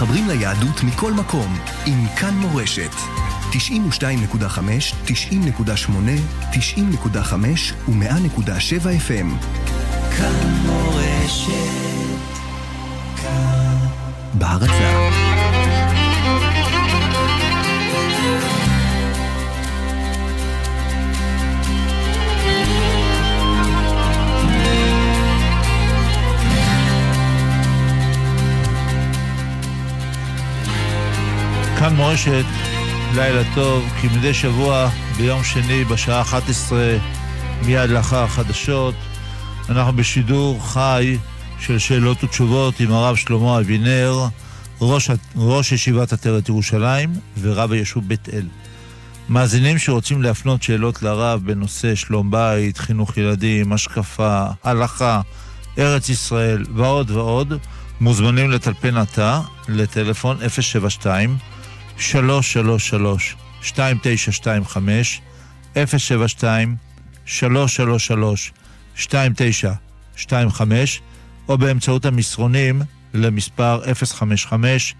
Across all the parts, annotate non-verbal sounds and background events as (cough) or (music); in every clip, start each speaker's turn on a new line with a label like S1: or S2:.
S1: מתחברים ליהדות מכל מקום עם כאן מורשת. 92.5, 90.8, 90.5 ו-100.7 FM. כאן מורשת, כאן בהרצה.
S2: כאן מורשת, לילה טוב, כי מדי שבוע ביום שני בשעה 11 מיד לאחר החדשות אנחנו בשידור חי של שאלות ותשובות עם הרב שלמה אבינר, ראש, ראש ישיבת עטרת ירושלים ורב היישוב בית אל. מאזינים שרוצים להפנות שאלות לרב בנושא שלום בית, חינוך ילדים, השקפה, הלכה, ארץ ישראל ועוד ועוד, מוזמנים לטלפן עתה לטלפון 072 333 2925 072 333 2925 או באמצעות המסרונים למספר 055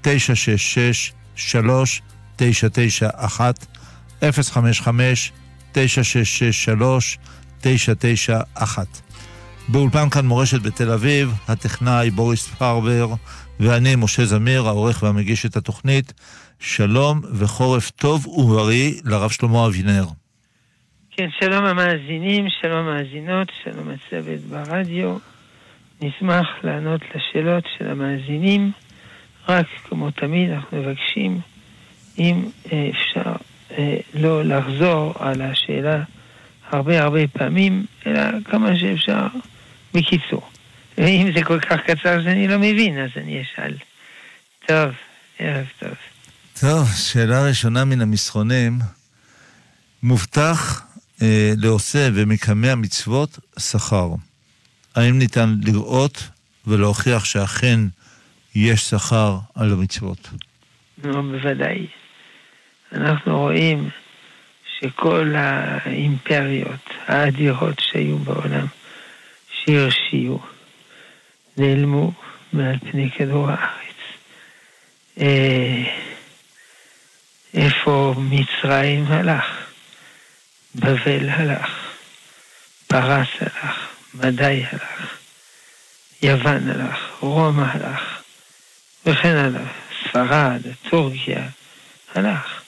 S2: 966 3991 055 966 3991 באולפן כאן מורשת בתל אביב, הטכנאי בוריס פרבר ואני, משה זמיר, העורך והמגיש את התוכנית. שלום וחורף טוב ובריא לרב שלמה אבינר.
S3: כן, שלום המאזינים, שלום המאזינות, שלום הצוות ברדיו. נשמח לענות לשאלות של המאזינים. רק כמו תמיד אנחנו מבקשים, אם אה, אפשר אה, לא לחזור על השאלה הרבה הרבה פעמים, אלא כמה שאפשר בקיצור. ואם זה כל כך קצר שאני לא מבין, אז אני אשאל. טוב, ערב טוב.
S2: טוב, שאלה ראשונה מן המסרונים. מובטח אה, לעושה ומקמע מצוות שכר. האם ניתן לראות ולהוכיח שאכן יש שכר על המצוות?
S3: נו, בוודאי. אנחנו רואים שכל האימפריות האדירות שהיו בעולם, שהרשיעו, נעלמו מעל פני כדור הארץ. אה, איפה מצרים הלך? בבל הלך, פרס הלך, מדי הלך, יוון הלך, רומא הלך, וכן הלאה, ספרד, טורקיה, הלך.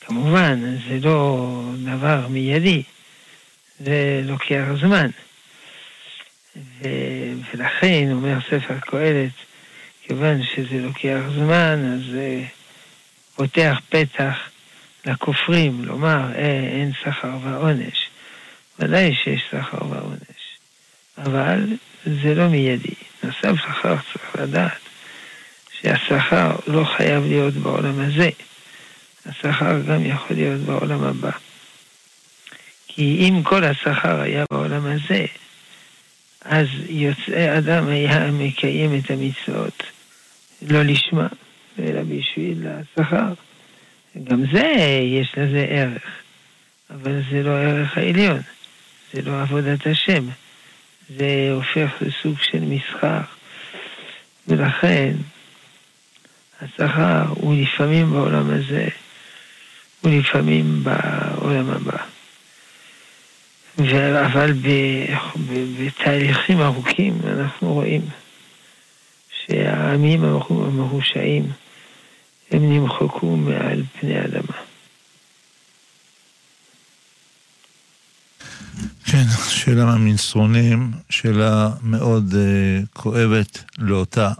S3: כמובן, זה לא דבר מיידי, זה לוקח זמן. ולכן, אומר ספר קהלת, כיוון שזה לוקח זמן, אז זה פותח פתח לכופרים, לומר אה, אין שכר ועונש. ודאי שיש שכר ועונש, אבל זה לא מיידי. נוסף שכר צריך לדעת שהשכר לא חייב להיות בעולם הזה, השכר גם יכול להיות בעולם הבא. כי אם כל השכר היה בעולם הזה, אז יוצא אדם היה מקיים את המצוות. לא לשמה, אלא בשביל השכר. גם זה, יש לזה ערך, אבל זה לא הערך העליון, זה לא עבודת השם, זה הופך לסוג של מסחר, ולכן השכר הוא לפעמים בעולם הזה, הוא לפעמים בעולם הבא. אבל בתהליכים ארוכים אנחנו רואים שהעמים המרושעים הם נמחקו מעל פני האדמה.
S2: כן, שאלה מהמסרונים, שאלה מאוד uh, כואבת לאותה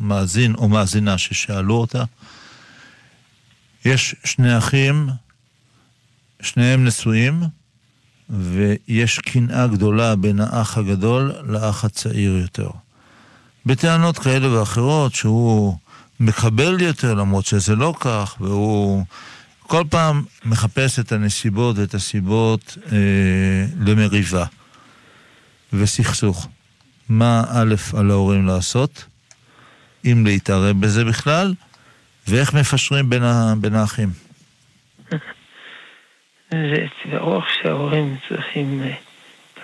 S2: מאזין או מאזינה ששאלו אותה. יש שני אחים, שניהם נשואים, ויש קנאה גדולה בין האח הגדול לאח הצעיר יותר. בטענות כאלה ואחרות שהוא מקבל יותר למרות שזה לא כך, והוא כל פעם מחפש את הנסיבות ואת הסיבות אה, למריבה וסכסוך. מה א' על ההורים לעשות, אם להתערב בזה בכלל, ואיך מפשרים בין, ה, בין האחים.
S3: זה ברור שההורים צריכים, אה,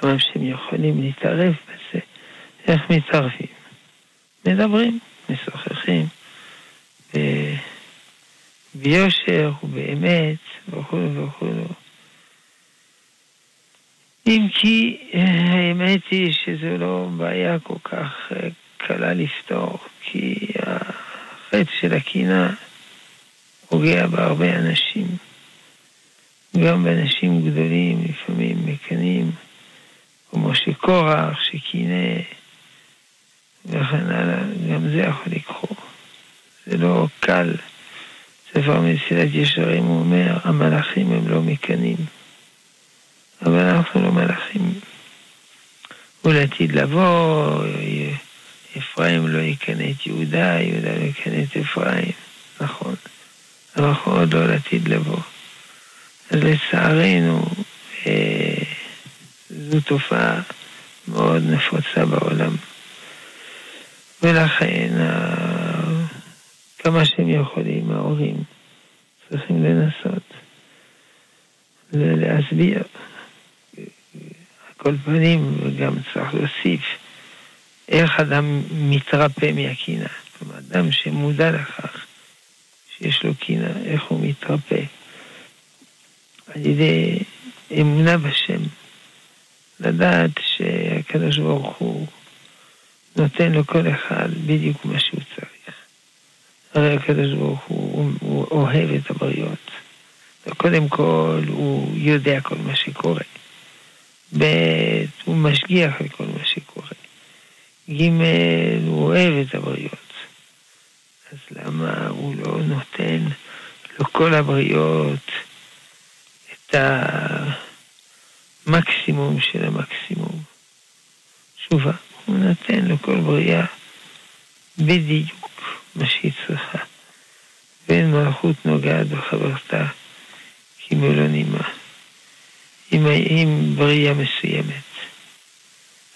S3: כמה שהם יכולים להתערב בזה, איך מתערבים? מדברים, משוחחים, ב- ביושר ובאמת וכו' וכו'. אם כי אה, האמת היא שזו לא בעיה כל כך אה, קלה לפתור, כי החטא של הקינה פוגע בהרבה אנשים, גם באנשים גדולים, לפעמים מקנאים, כמו שקורח, שקינא, וכן הלאה, גם זה יכול לקרות. זה לא קל. ספר מסילת ישרים אומר, המלאכים הם לא מקנאים. אבל אנחנו לא מלאכים. ולעתיד לבוא, אפרים לא יקנא את יהודה, יהודה לא יקנא את אפרים, נכון. אנחנו עוד לא לעתיד לבוא. לצערנו, אה, זו תופעה מאוד נפוצה בעולם. ולכן, כמה שהם יכולים, ההורים צריכים לנסות להסביר. כל פנים, וגם צריך להוסיף, איך אדם מתרפא מהקינה. כלומר, אדם שמודע לכך שיש לו קינה, איך הוא מתרפא. על ידי אמונה בשם, לדעת שהקדוש ברוך הוא נותן לכל אחד בדיוק מה שהוא צריך. הרי הקדוש ברוך הוא, הוא אוהב את הבריות. וקודם כל הוא יודע כל מה שקורה. ב', הוא משגיח על כל מה שקורה. ג', הוא אוהב את הבריות. אז למה הוא לא נותן לכל הבריות המקסימום של המקסימום? תשובה, הוא נותן לכל בריאה בדיוק מה שהיא צריכה. ואין מלכות נוגעת בחברתה כמלוא נימה. אם, אם בריאה מסוימת,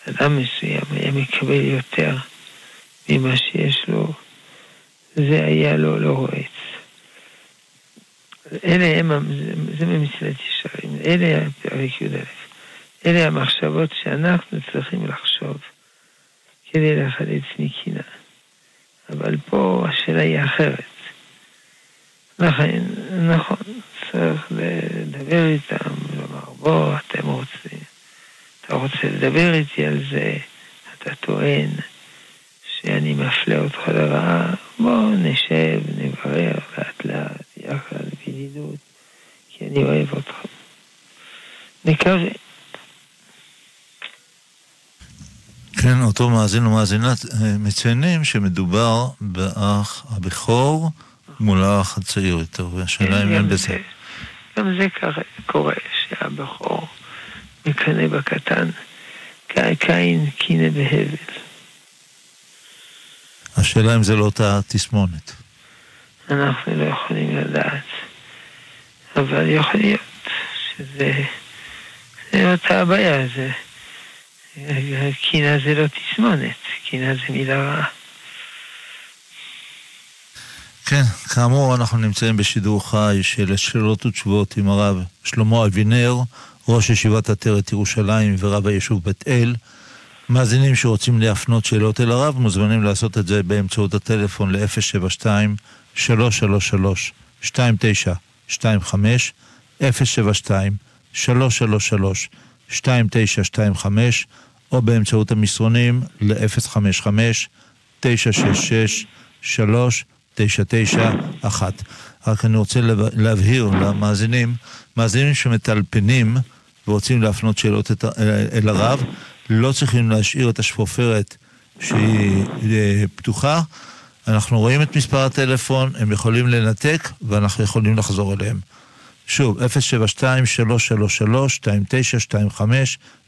S3: אדם מסוים היה מקבל יותר ממה שיש לו, זה היה לו לא רועץ. אלה הם, זה ממסילת ישרים, אלה הפרק י"א. אלה המחשבות שאנחנו צריכים לחשוב כדי לחלץ מקינה. אבל פה השאלה היא אחרת. לכן, נכון, צריך לדבר איתם, לומר, בוא, אתם רוצים, אתה רוצה לדבר איתי על זה, אתה טוען שאני מפלה אותך לרעה, בוא נשב, נברר לאט לאט, יחד, בידידות, כי אני אוהב אותך. נקווה.
S2: כן, אותו מאזין ומאזינה מציינים שמדובר באח הבכור מול האח הצעיר יותר, והשאלה אם אין בזה.
S3: גם זה קורה, שהבכור מקנא בקטן, קין קינא בהבל.
S2: השאלה אם זה לא אותה תסמונת.
S3: אנחנו לא יכולים לדעת, אבל יכול להיות שזה זה אותה הבעיה, זה... קינה זה לא תסמונת, קינה זה מילה רעה.
S2: כן, כאמור, אנחנו נמצאים בשידור חי של שאלות ותשובות עם הרב שלמה אבינר, ראש ישיבת עטרת ירושלים ורב היישוב בת אל. מאזינים שרוצים להפנות שאלות אל הרב מוזמנים לעשות את זה באמצעות הטלפון ל-072-333-2925, 072-333-2925, או באמצעות המסרונים ל-055-966-3 991. רק אני רוצה להבהיר למאזינים, מאזינים שמטלפנים ורוצים להפנות שאלות אל הרב, לא צריכים להשאיר את השפופרת שהיא אה, פתוחה. אנחנו רואים את מספר הטלפון, הם יכולים לנתק ואנחנו יכולים לחזור אליהם. שוב, 072-333-2925,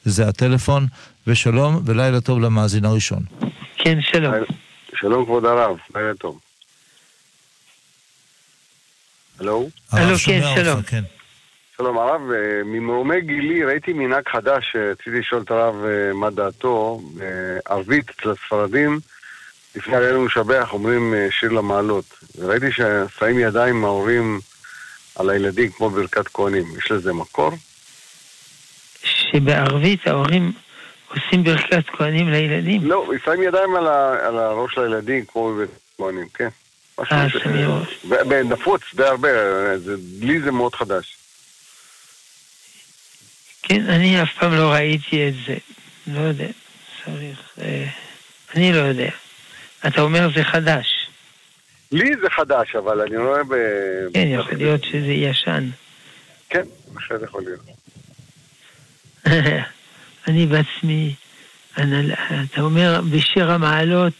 S2: זה הטלפון, ושלום ולילה טוב למאזין הראשון.
S3: כן, שלום.
S4: שלום כבוד הרב, לילה טוב. הלו?
S3: הלו, כן, שלום.
S2: כן.
S4: שלום הרב, אה, ממרומי גילי ראיתי מנהג חדש שרציתי לשאול את הרב אה, מה דעתו. ערבית אצל הספרדים, לפני עלינו משבח אומרים אה, שיר למעלות. וראיתי ששמים ידיים ההורים על הילדים כמו ברכת כהנים. יש לזה מקור?
S3: שבערבית ההורים עושים ברכת כהנים לילדים?
S4: לא, שמים ידיים על, ה, על הראש של הילדים כמו ברכת כהנים, כן. משהו
S3: אה,
S4: ש- ונפוץ די הרבה, זה- לי זה מאוד חדש.
S3: כן, אני אף פעם לא ראיתי את זה. לא יודע, צריך... אה, אני לא יודע. אתה אומר זה חדש.
S4: לי זה חדש, אבל אני רואה ב...
S3: כן, יכול להיות שזה ישן.
S4: כן, בהחלט יכול להיות. (laughs)
S3: אני בעצמי, אני- אתה אומר בשיר המעלות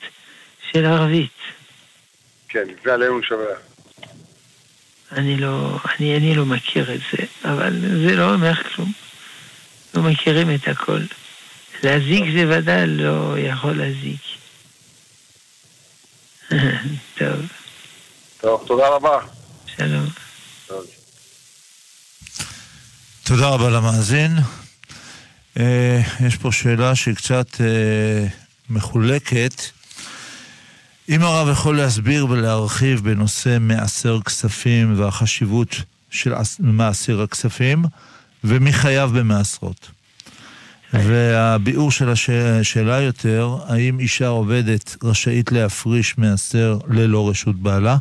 S3: של ערבית.
S4: כן, לפני עלינו שווה.
S3: אני לא, אני, אני לא מכיר את זה, אבל זה לא אומר כלום. לא מכירים את הכל. להזיק זה ודאי לא יכול להזיק. (laughs) טוב,
S4: טוב, תודה רבה.
S3: שלום.
S4: טוב.
S2: תודה רבה למאזין. אה, יש פה שאלה שהיא קצת אה, מחולקת. אם הרב יכול להסביר ולהרחיב בנושא מעשר כספים והחשיבות של עש- מעשר הכספים, ומי חייב במעשרות. והביאור של השאלה יותר, האם אישה עובדת רשאית להפריש מעשר ללא רשות בעלה?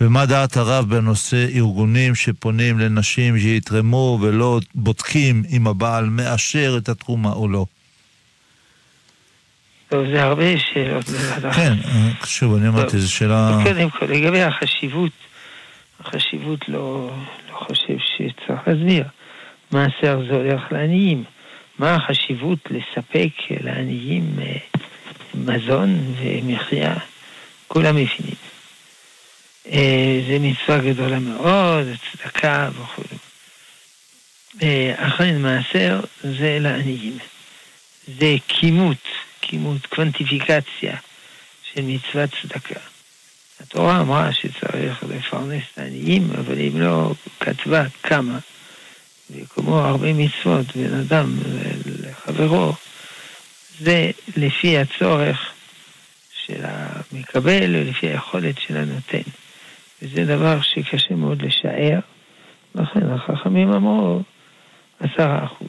S2: ומה דעת הרב בנושא ארגונים שפונים לנשים שיתרמו ולא בודקים אם הבעל מאשר את התרומה או לא?
S3: טוב, זה הרבה שאלות.
S2: כן, שוב, אני אמרתי, זו שאלה...
S3: קודם כל, לגבי החשיבות, החשיבות לא חושב שצריך להסביר. מעשר זה הולך לעניים. מה החשיבות לספק לעניים אה, מזון ומחיה? כולם מבינים. אה, זה מצווה גדולה מאוד, צדקה וכו'. אה, אכן מעשר זה לעניים. זה כימות, כימות, קוונטיפיקציה של מצוות צדקה. התורה אמרה שצריך לפרנס את העניים, אבל היא לא כתבה כמה. וכמו הרבה מצוות בין אדם לחברו, זה לפי הצורך של המקבל ולפי היכולת של הנותן. וזה דבר שקשה מאוד לשער, לכן החכמים אמרו עשרה אחוז.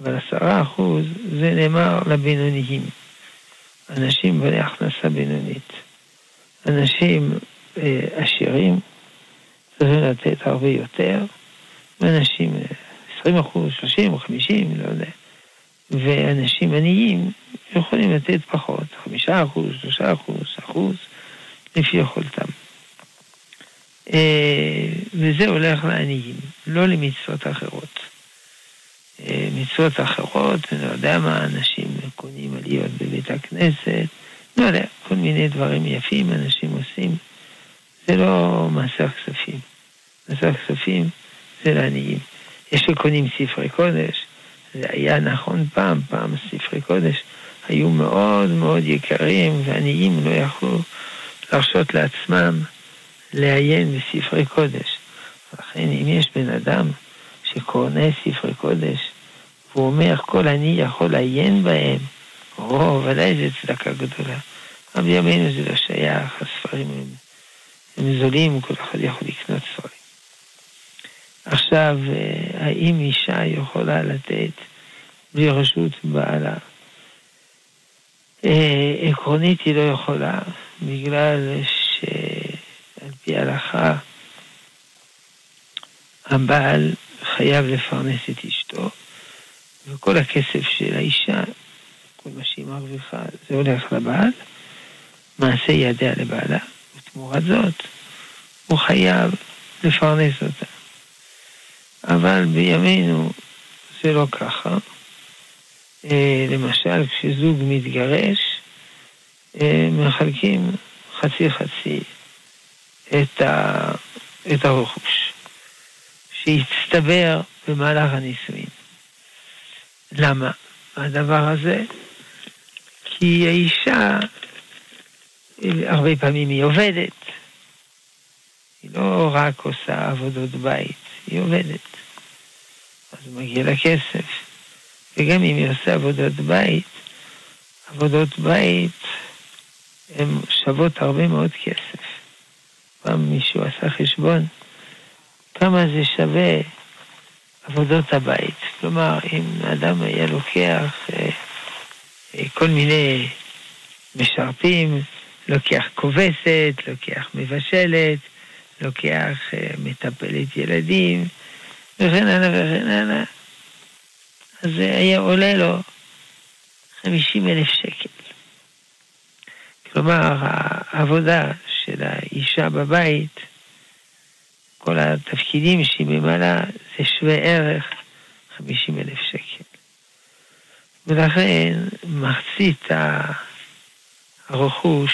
S3: אבל עשרה אחוז זה נאמר לבינוניים. אנשים בעלי הכנסה בינונית. אנשים אה, עשירים צריכים לתת הרבה יותר, ואנשים אה, 20 אחוז, 30, 50, לא יודע. ואנשים עניים יכולים לתת פחות, 5 אחוז, 3 אחוז, אחוז, לפי יכולתם. אה, וזה הולך לעניים, לא למצוות אחרות. אה, מצוות אחרות, אני לא יודע מה, אנשים קונים עליות בבית הכנסת, לא יודע, כל מיני דברים יפים אנשים עושים. זה לא מעשר כספים. מעשר כספים זה לעניים. יש שקונים ספרי קודש, זה היה נכון פעם, פעם ספרי קודש היו מאוד מאוד יקרים, ועניים לא יכלו להרשות לעצמם לעיין בספרי קודש. לכן אם יש בן אדם שקונה ספרי קודש, והוא אומר, כל אני יכול לעיין בהם, או, ודאי זה צדקה גדולה. אבל בימינו זה לא שייך, הספרים הם, הם זולים, כל אחד יכול לקנות ספרים. עכשיו, אה, האם אישה יכולה לתת בלי רשות בעלה? אה, עקרונית היא לא יכולה, בגלל שעל פי ההלכה הבעל חייב לפרנס את אשתו, וכל הכסף של האישה, כל מה שהיא מרוויחה, זה הולך לבעל, מעשה ידיה לבעלה, ותמורת זאת הוא חייב לפרנס אותה. אבל בימינו זה לא ככה. אה, למשל, כשזוג מתגרש, אה, מחלקים חצי חצי את, ה, את הרכוש שהצטבר במהלך הנישואין. למה הדבר הזה? כי האישה, הרבה פעמים היא עובדת, היא לא רק עושה עבודות בית, היא עובדת. אז מגיע לה כסף. וגם אם היא עושה עבודות בית, עבודות בית הן שוות הרבה מאוד כסף. פעם מישהו עשה חשבון כמה זה שווה עבודות הבית. כלומר, אם אדם היה לוקח אה, אה, כל מיני משרתים, לוקח כובסת, לוקח מבשלת, לוקח אה, מטפלת ילדים, וכן הלאה וכן הלאה. אז זה היה עולה לו 50 אלף שקל. כלומר, העבודה של האישה בבית, כל התפקידים שהיא ממלאה, זה שווה ערך 50 אלף שקל. ולכן מחצית הרכוש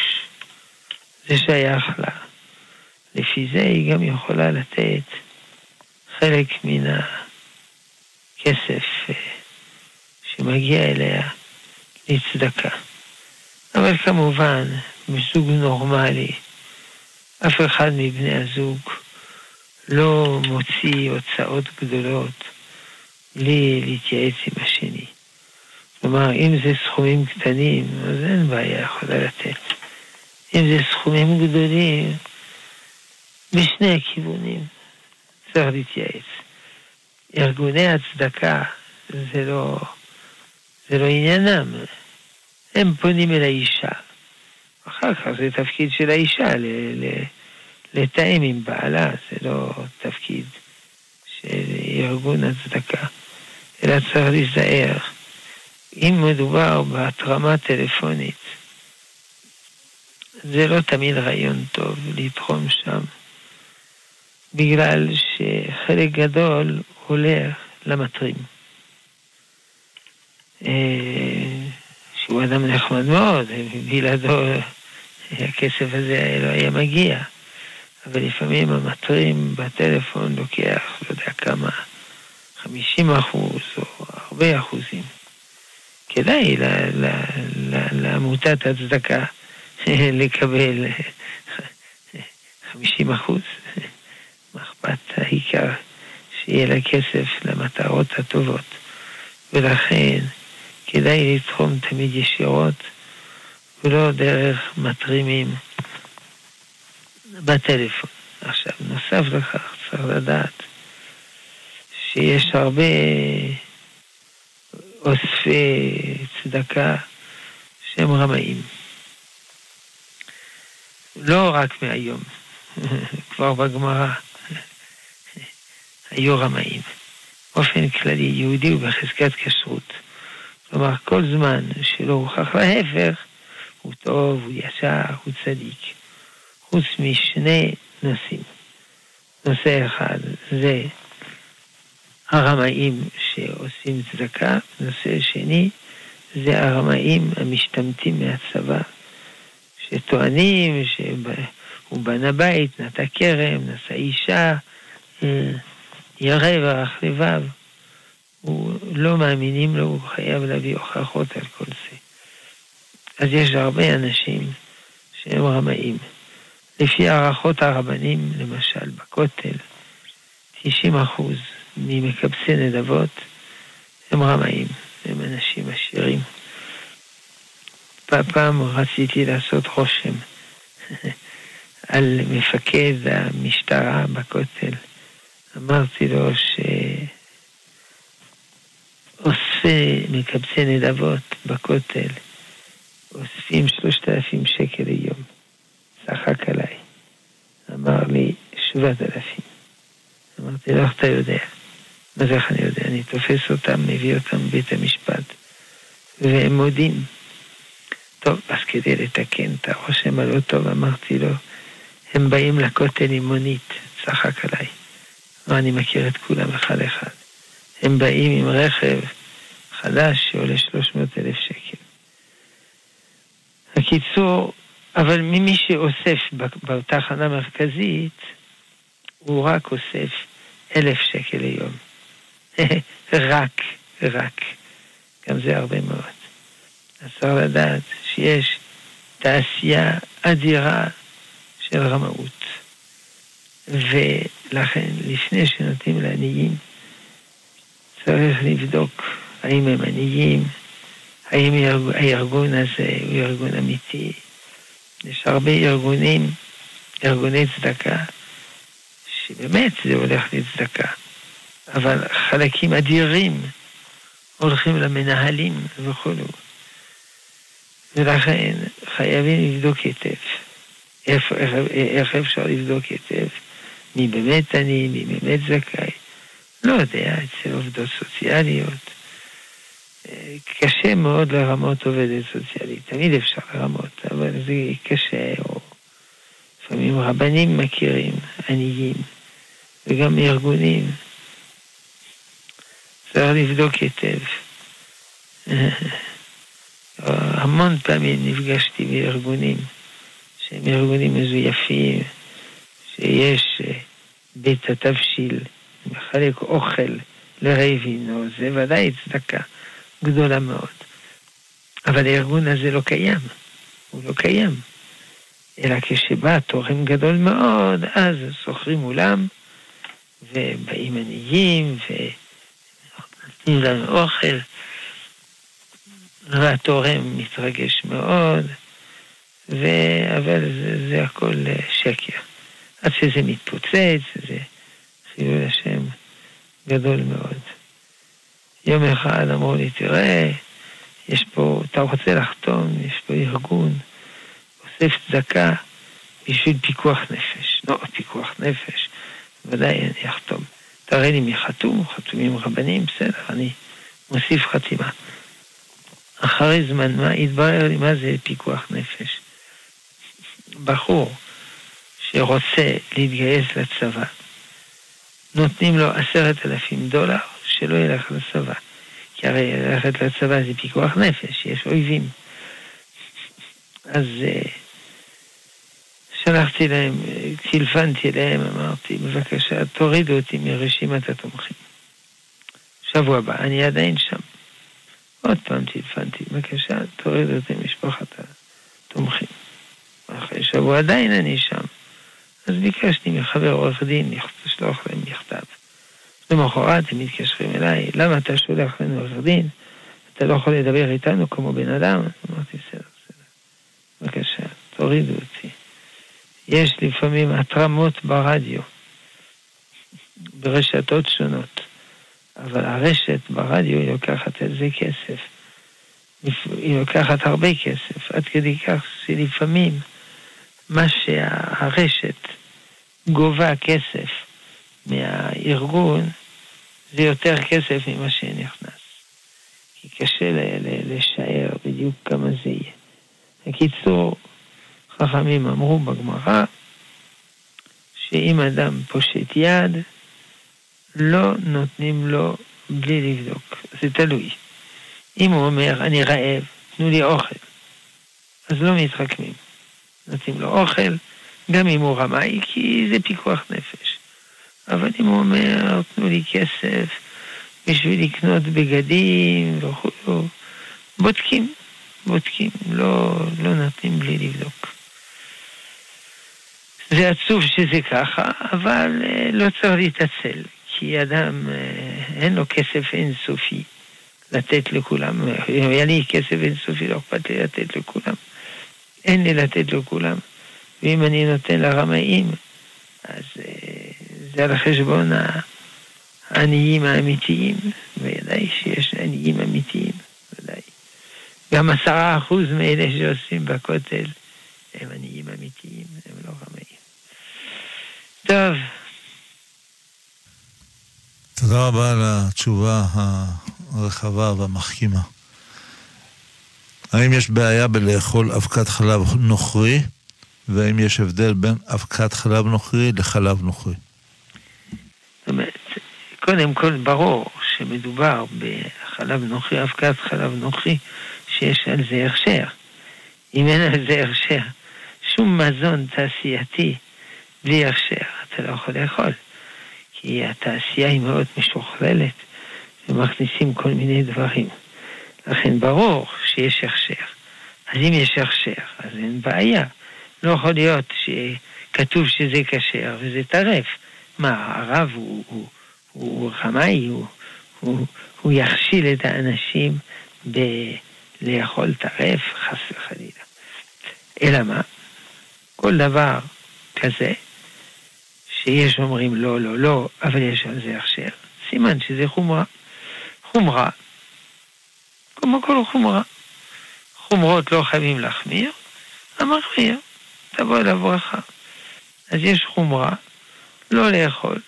S3: זה שייך לה. לפי זה היא גם יכולה לתת חלק מן הכסף אה, שמגיע אליה לצדקה. אבל כמובן, בזוג נורמלי, אף אחד מבני הזוג לא מוציא הוצאות גדולות בלי להתייעץ עם השני. כלומר, אם זה סכומים קטנים, אז אין בעיה, יכולה לתת. אם זה סכומים גדולים, בשני הכיוונים צריך להתייעץ. ארגוני הצדקה זה לא, זה לא עניינם. הם פונים אל האישה. אחר כך זה תפקיד של האישה ל, ל, לתאם עם בעלה, זה לא תפקיד של ארגון הצדקה, אלא צריך להיזהר. אם מדובר בהתרמה טלפונית, זה לא תמיד רעיון טוב לתחום שם, בגלל שחלק גדול הולך למטרים. אה, שהוא אדם נחמד מאוד, בלעדו הכסף הזה לא היה מגיע. אבל לפעמים המטרים בטלפון לוקח, לא יודע כמה, 50 אחוז או הרבה אחוזים. כדאי לעמותת הצדקה (laughs) לקבל 50 אחוז. מה אכפת העיקר שיהיה לה כסף למטרות הטובות. ולכן כדאי לתחום תמיד ישירות ולא דרך מתרימים בטלפון. עכשיו, נוסף לכך צריך לדעת שיש הרבה אוספי צדקה שהם רמאים. לא רק מהיום, (laughs) כבר בגמרא (laughs) היו רמאים. באופן כללי, יהודי הוא בחזקת כשרות. כלומר, כל זמן שלא הוכח להפך, הוא טוב, הוא ישר, הוא צדיק. חוץ משני נושאים. נושא אחד זה הרמאים שעושים צדקה, נושא שני זה הרמאים המשתמטים מהצבא, שטוענים שהוא בנה בית, נטע כרם, נשא אישה, אה, ירא ורח לבב. הוא לא מאמינים לו, הוא חייב להביא הוכחות על כל זה. אז יש הרבה אנשים שהם רמאים. לפי הערכות הרבנים, למשל בכותל, 90 אחוז ממקבצי נדבות הם רמאים, הם אנשים עשירים. פעם רציתי לעשות רושם (laughs) על מפקד המשטרה בכותל. אמרתי לו שאוספי מקבצי נדבות בכותל אוספים שלושת אלפים שקל ליום. צחק עליי. אמר לי, שבעת אלפים. אמרתי לו, איך אתה יודע? מה זה איך אני יודע? אני תופס אותם, מביא אותם מבית המשפט, והם מודים. טוב, אז כדי לתקן את הרושם הלא טוב, אמרתי לו, הם באים לכותל עם מונית, צחק עליי. אני מכיר את כולם אחד אחד. הם באים עם רכב חדש שעולה 300 אלף שקל. בקיצור, אבל ממי שאוסף באותה חנה מרכזית, הוא רק אוסף אלף שקל ליום. רק, רק. גם זה הרבה מאוד. אז צריך לדעת שיש תעשייה אדירה של רמאות. ולכן, לפני שנותנים לעניים, צריך לבדוק האם הם עניים, האם הארגון הזה הוא ארגון אמיתי. יש הרבה ארגונים, ארגוני צדקה, שבאמת זה הולך לצדקה, אבל חלקים אדירים הולכים למנהלים וכו'. ולכן חייבים לבדוק היטב. איך, איך, איך אפשר לבדוק היטב? מי באמת עני, מי באמת זכאי? לא יודע, אצל עובדות סוציאליות. אה, קשה מאוד לרמות עובדת סוציאלית, תמיד אפשר לרמות, אבל זה קשה, או לפעמים רבנים מכירים, עניים, וגם ארגונים. צריך לבדוק היטב. המון פעמים נפגשתי בארגונים שהם ארגונים מזויפים, שיש אה, בית התבשיל, מחלק אוכל לרעבים, זה ודאי צדקה גדולה מאוד. אבל הארגון הזה לא קיים, הוא לא קיים. אלא כשבא תורם גדול מאוד, אז שוכרים אולם, ובאים עניים, ונותנים לנו אוכל, והתורם מתרגש מאוד, ו... אבל זה, זה הכל אה, שקר. עד שזה מתפוצץ, זה חילול השם גדול מאוד. יום אחד אמרו לי, תראה, יש פה, אתה רוצה לחתום, יש פה ארגון, אוסף צדקה בשביל פיקוח נפש. לא, פיקוח נפש, ודאי אני אחתום. תראה לי מי חתום, חתומים רבנים, בסדר, אני מוסיף חתימה. אחרי זמן מה התברר לי מה זה פיקוח נפש. בחור שרוצה להתגייס לצבא, נותנים לו עשרת אלפים דולר שלא ילך לצבא. כי הרי ללכת לצבא זה פיקוח נפש, יש אויבים. אז uh, שלחתי להם, טלפנתי להם, אמרתי, בבקשה, תורידו אותי מרשימת התומכים. שבוע הבא, אני עדיין שם. עוד פעם טלפנתי, בבקשה, תורידו אותי משפחת התומכים. אחרי שבוע עדיין אני שם. אז ביקשתי מחבר עורך דין לשלוח להם מכתב. למחרת הם מתקשרים אליי, למה אתה שולח לנו עורך דין? אתה לא יכול לדבר איתנו כמו בן אדם? אמרתי, בסדר, בסדר. בבקשה, תורידו אותי. יש לפעמים התרמות ברדיו, ברשתות שונות, אבל הרשת ברדיו היא לוקחת על זה כסף. היא לוקחת הרבה כסף, עד כדי כך שלפעמים מה שהרשת גובה כסף מהארגון, זה יותר כסף ממה שנכנס. כי קשה לשער בדיוק כמה זה יהיה. בקיצור, חכמים אמרו בגמרא, שאם אדם פושט יד, לא נותנים לו בלי לבדוק. זה תלוי. אם הוא אומר, אני רעב, תנו לי אוכל, אז לא מתחכמים. נותנים לו אוכל, גם אם הוא רמאי, כי זה פיקוח נפש. אבל אם הוא אומר, תנו לי כסף בשביל לקנות בגדים וכו', בודקים, בודקים, לא, לא נותנים בלי לבדוק. זה עצוב שזה ככה, אבל אה, לא צריך להתעצל, כי אדם, אה, אין לו כסף אינסופי לתת לכולם. אם היה לי כסף אינסופי, לא אכפת לי לתת לכולם. אין לי לתת לכולם. ואם אני נותן לרמאים, אז אה, זה על חשבון העניים האמיתיים, ודאי שיש עניים אמיתיים, ודאי. גם עשרה אחוז מאלה שעושים בכותל הם עניים אמיתיים. טוב.
S2: תודה רבה על התשובה הרחבה והמחכימה. האם יש בעיה בלאכול אבקת חלב נוכרי, והאם יש הבדל בין אבקת חלב נוכרי לחלב נוכרי?
S3: קודם כל ברור שמדובר בחלב נוכרי, אבקת חלב נוכרי, שיש על זה הכשר. אם אין על זה הכשר, שום מזון תעשייתי בלי הכשר, אתה לא יכול לאכול. כי התעשייה היא מאוד משוכללת, ומכניסים כל מיני דברים. לכן ברור שיש הכשר. אז אם יש הכשר, אז אין בעיה. לא יכול להיות שכתוב שזה כשר וזה טרף. מה, הרב הוא, הוא, הוא חמאי, הוא, הוא, הוא יכשיל את האנשים בלאכול טרף, חס וחלילה. אלא מה? כל דבר כזה, שיש אומרים לא, לא, לא, אבל יש על זה הכשר, סימן שזה חומרה. חומרה, כמו כל חומרה. חומרות לא חייבים להחמיר, המחמיר, תבוא אליו ברכה. אז יש חומרה לא לאכול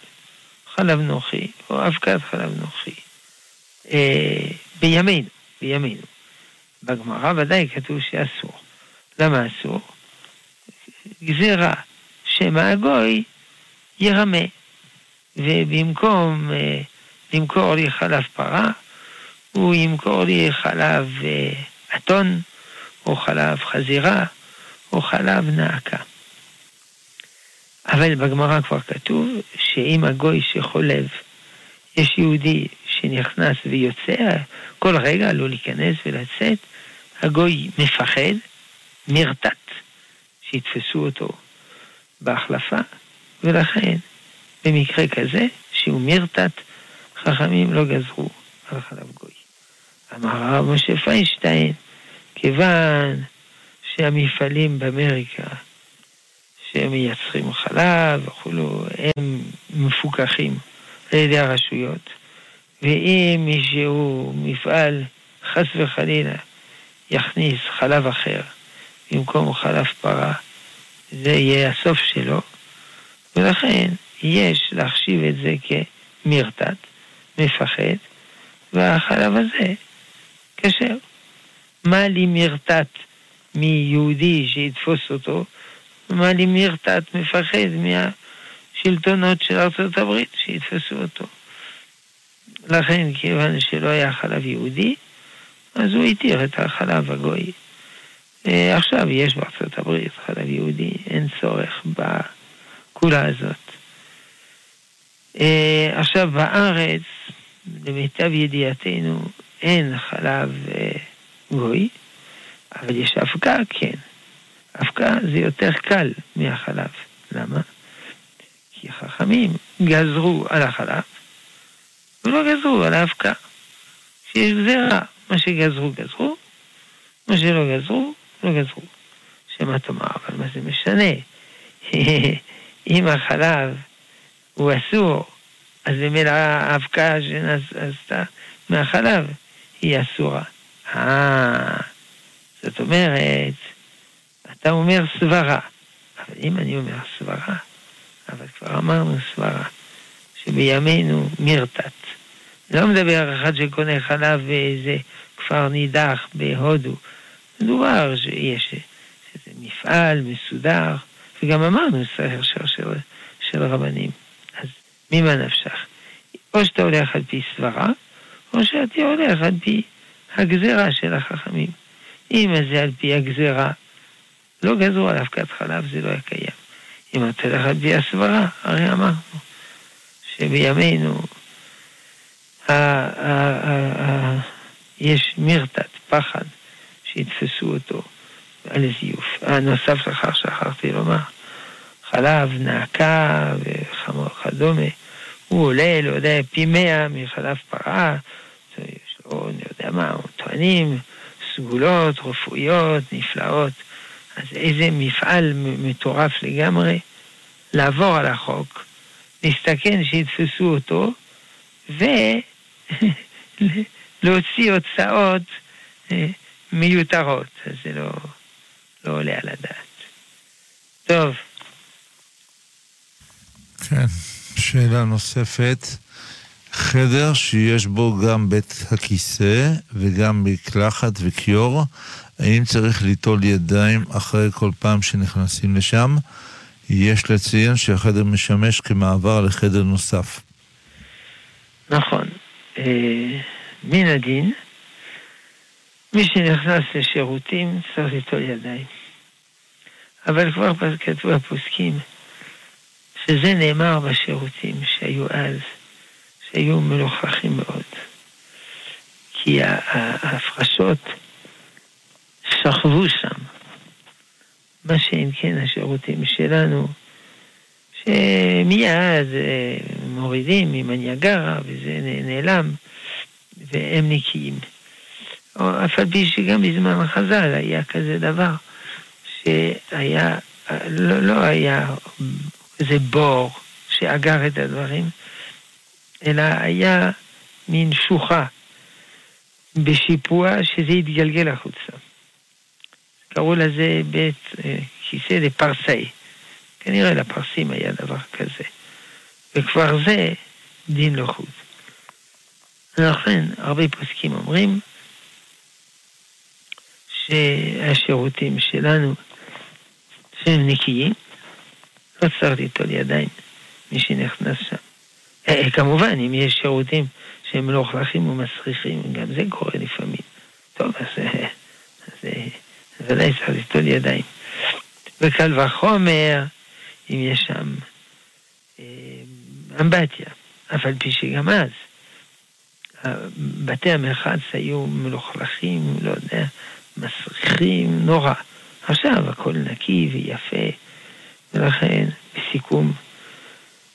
S3: חלב נוחי, או אבקת חלב נוחי, אה, בימינו, בימינו. בגמרא ודאי כתוב שאסור. למה אסור? גזירה שמא הגוי ירמה, ובמקום אה, למכור לי חלב פרה, הוא ימכור לי חלב אה, אתון, או חלב חזירה, או חלב נעקה. אבל בגמרא כבר כתוב שאם הגוי שחולב, יש יהודי שנכנס ויוצא, כל רגע עלול להיכנס ולצאת, הגוי מפחד, מרתת, שיתפסו אותו בהחלפה, ולכן במקרה כזה, שהוא מרתת, חכמים לא גזרו על חלב גוי. אמר הרב משה פיינשטיין, כיוון שהמפעלים באמריקה שמייצרים חלב וכולו, הם מפוקחים על ידי הרשויות. ואם מישהו, מפעל, חס וחלילה, יכניס חלב אחר במקום חלב פרה, זה יהיה הסוף שלו, ולכן יש להחשיב את זה כמרתת, מפחד, והחלב הזה כשר. מה לי מרתת מיהודי שיתפוס אותו, מה לי מרתת מפחד מהשלטונות של ארצות הברית שיתפסו אותו. לכן, כיוון שלא היה חלב יהודי, אז הוא התיר את החלב הגוי. אה, עכשיו יש בארצות הברית חלב יהודי, אין צורך בכולה הזאת. אה, עכשיו בארץ, למיטב ידיעתנו, אין חלב אה, גוי, אבל יש אבקה, כן. אבקה זה יותר קל מהחלב. למה? כי חכמים גזרו על החלב, ולא גזרו על האבקה. כשיש גזירה, מה שגזרו, גזרו, מה שלא גזרו, לא גזרו. שמה תאמר, אבל מה זה משנה? (laughs) אם החלב הוא אסור, אז ממילא האבקה שנעשתה מהחלב היא אסורה. אה, זאת אומרת, אתה אומר סברה. אבל אם אני אומר סברה, אבל כבר אמרנו סברה, שבימינו מרתת. לא מדבר אחד שקונה חלב באיזה כפר נידח בהודו. מדובר שיש איזה מפעל מסודר, וגם אמרנו ספר של, של, של רבנים. אז ממה נפשך? או שאתה הולך על פי סברה, או שאתה הולך על פי הגזרה של החכמים. אם זה על פי הגזרה, לא גזרו על אבקת חלב, זה לא היה קיים. אם אתה תלך על פי הסברה, הרי אמרנו שבימינו יש מרתת, פחד, שיתפסו אותו על זיוף. הנוסף לכך שכחתי לומר, חלב, נעקה וכדומה, הוא עולה, לא יודע, פי מאה מחלב פרה, יש לו, אני יודע מה, טוענים, סגולות, רפואיות, נפלאות. אז איזה מפעל מטורף לגמרי, לעבור על החוק, להסתכן שיתפסו אותו, ולהוציא (laughs) הוצאות אה, מיותרות. אז זה לא, לא עולה על הדעת. טוב.
S2: כן, שאלה נוספת. חדר שיש בו גם בית הכיסא וגם מקלחת וכיור, האם צריך ליטול ידיים אחרי כל פעם שנכנסים לשם? יש לציין שהחדר משמש כמעבר לחדר נוסף.
S3: נכון. אה, מן הדין, מי שנכנס לשירותים צריך ליטול ידיים. אבל כבר כתבו הפוסקים שזה נאמר בשירותים שהיו אז. היו מלוכחים מאוד. כי ההפרשות שכבו שם. מה שאם כן השירותים שלנו, שמיד אה, מורידים עם הניאגרה וזה נעלם, והם נקיים. אף על פי שגם בזמן חז"ל היה כזה דבר, שהיה, לא, לא היה איזה בור שאגר את הדברים, אלא היה מין שוחה בשיפוע שזה התגלגל החוצה. קראו לזה בית אה, כיסא לפרסאי. כנראה לפרסים היה דבר כזה. וכבר זה דין לחוד. ולכן הרבה פוסקים אומרים שהשירותים שלנו שהם נקיים, לא צריך ליטול ידיים מי שנכנס שם. אה, כמובן, אם יש שירותים שהם מלוכלכים ומסריחים, גם זה קורה לפעמים. טוב, אז, אה, אז ודאי צריך ליטול ידיים. וקל וחומר, אם יש שם אה, אמבטיה, אף על פי שגם אז בתי המרחץ היו מלוכלכים, לא יודע, מסריחים, נורא. עכשיו הכל נקי ויפה, ולכן, בסיכום,